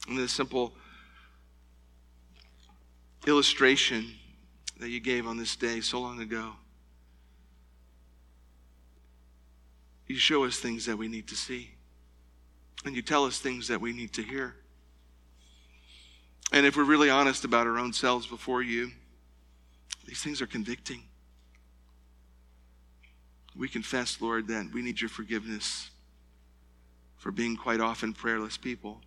And this simple illustration that you gave on this day so long ago, you show us things that we need to see. And you tell us things that we need to hear. And if we're really honest about our own selves before you, these things are convicting. We confess, Lord, that we need your forgiveness for being quite often prayerless people.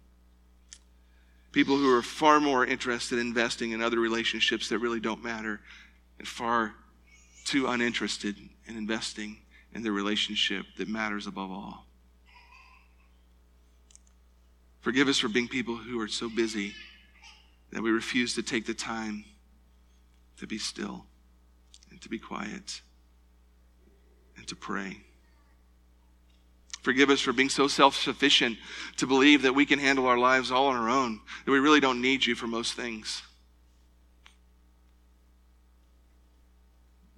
People who are far more interested in investing in other relationships that really don't matter and far too uninterested in investing in the relationship that matters above all. Forgive us for being people who are so busy that we refuse to take the time to be still and to be quiet to pray. Forgive us for being so self sufficient to believe that we can handle our lives all on our own, that we really don't need you for most things,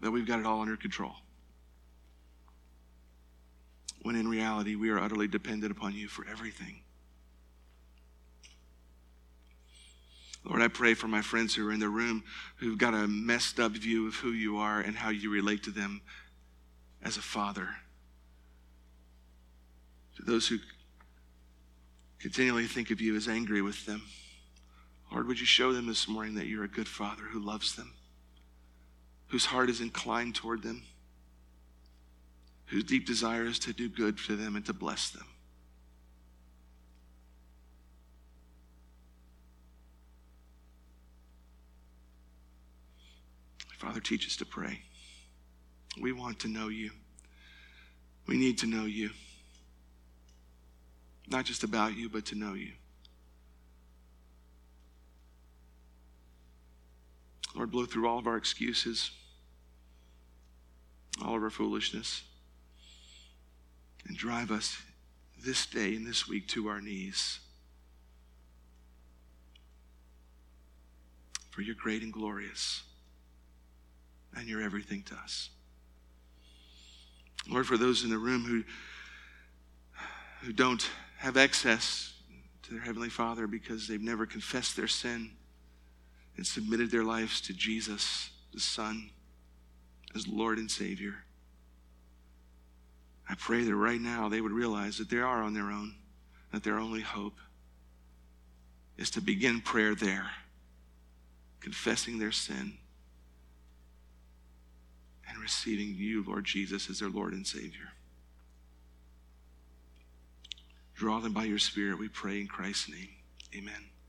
that we've got it all under control. When in reality, we are utterly dependent upon you for everything. Lord, I pray for my friends who are in the room who've got a messed up view of who you are and how you relate to them as a father. To those who continually think of you as angry with them, Lord, would you show them this morning that you're a good father who loves them, whose heart is inclined toward them, whose deep desire is to do good for them and to bless them. Father, teach us to pray. We want to know you. We need to know you. Not just about you, but to know you. Lord, blow through all of our excuses, all of our foolishness, and drive us this day and this week to our knees. For you're great and glorious and you're everything to us. Lord, for those in the room who, who don't have access to their Heavenly Father because they've never confessed their sin and submitted their lives to Jesus, the Son, as Lord and Savior, I pray that right now they would realize that they are on their own, that their only hope is to begin prayer there, confessing their sin receiving you, Lord Jesus, as their Lord and Savior. Draw them by your Spirit, we pray in Christ's name. Amen.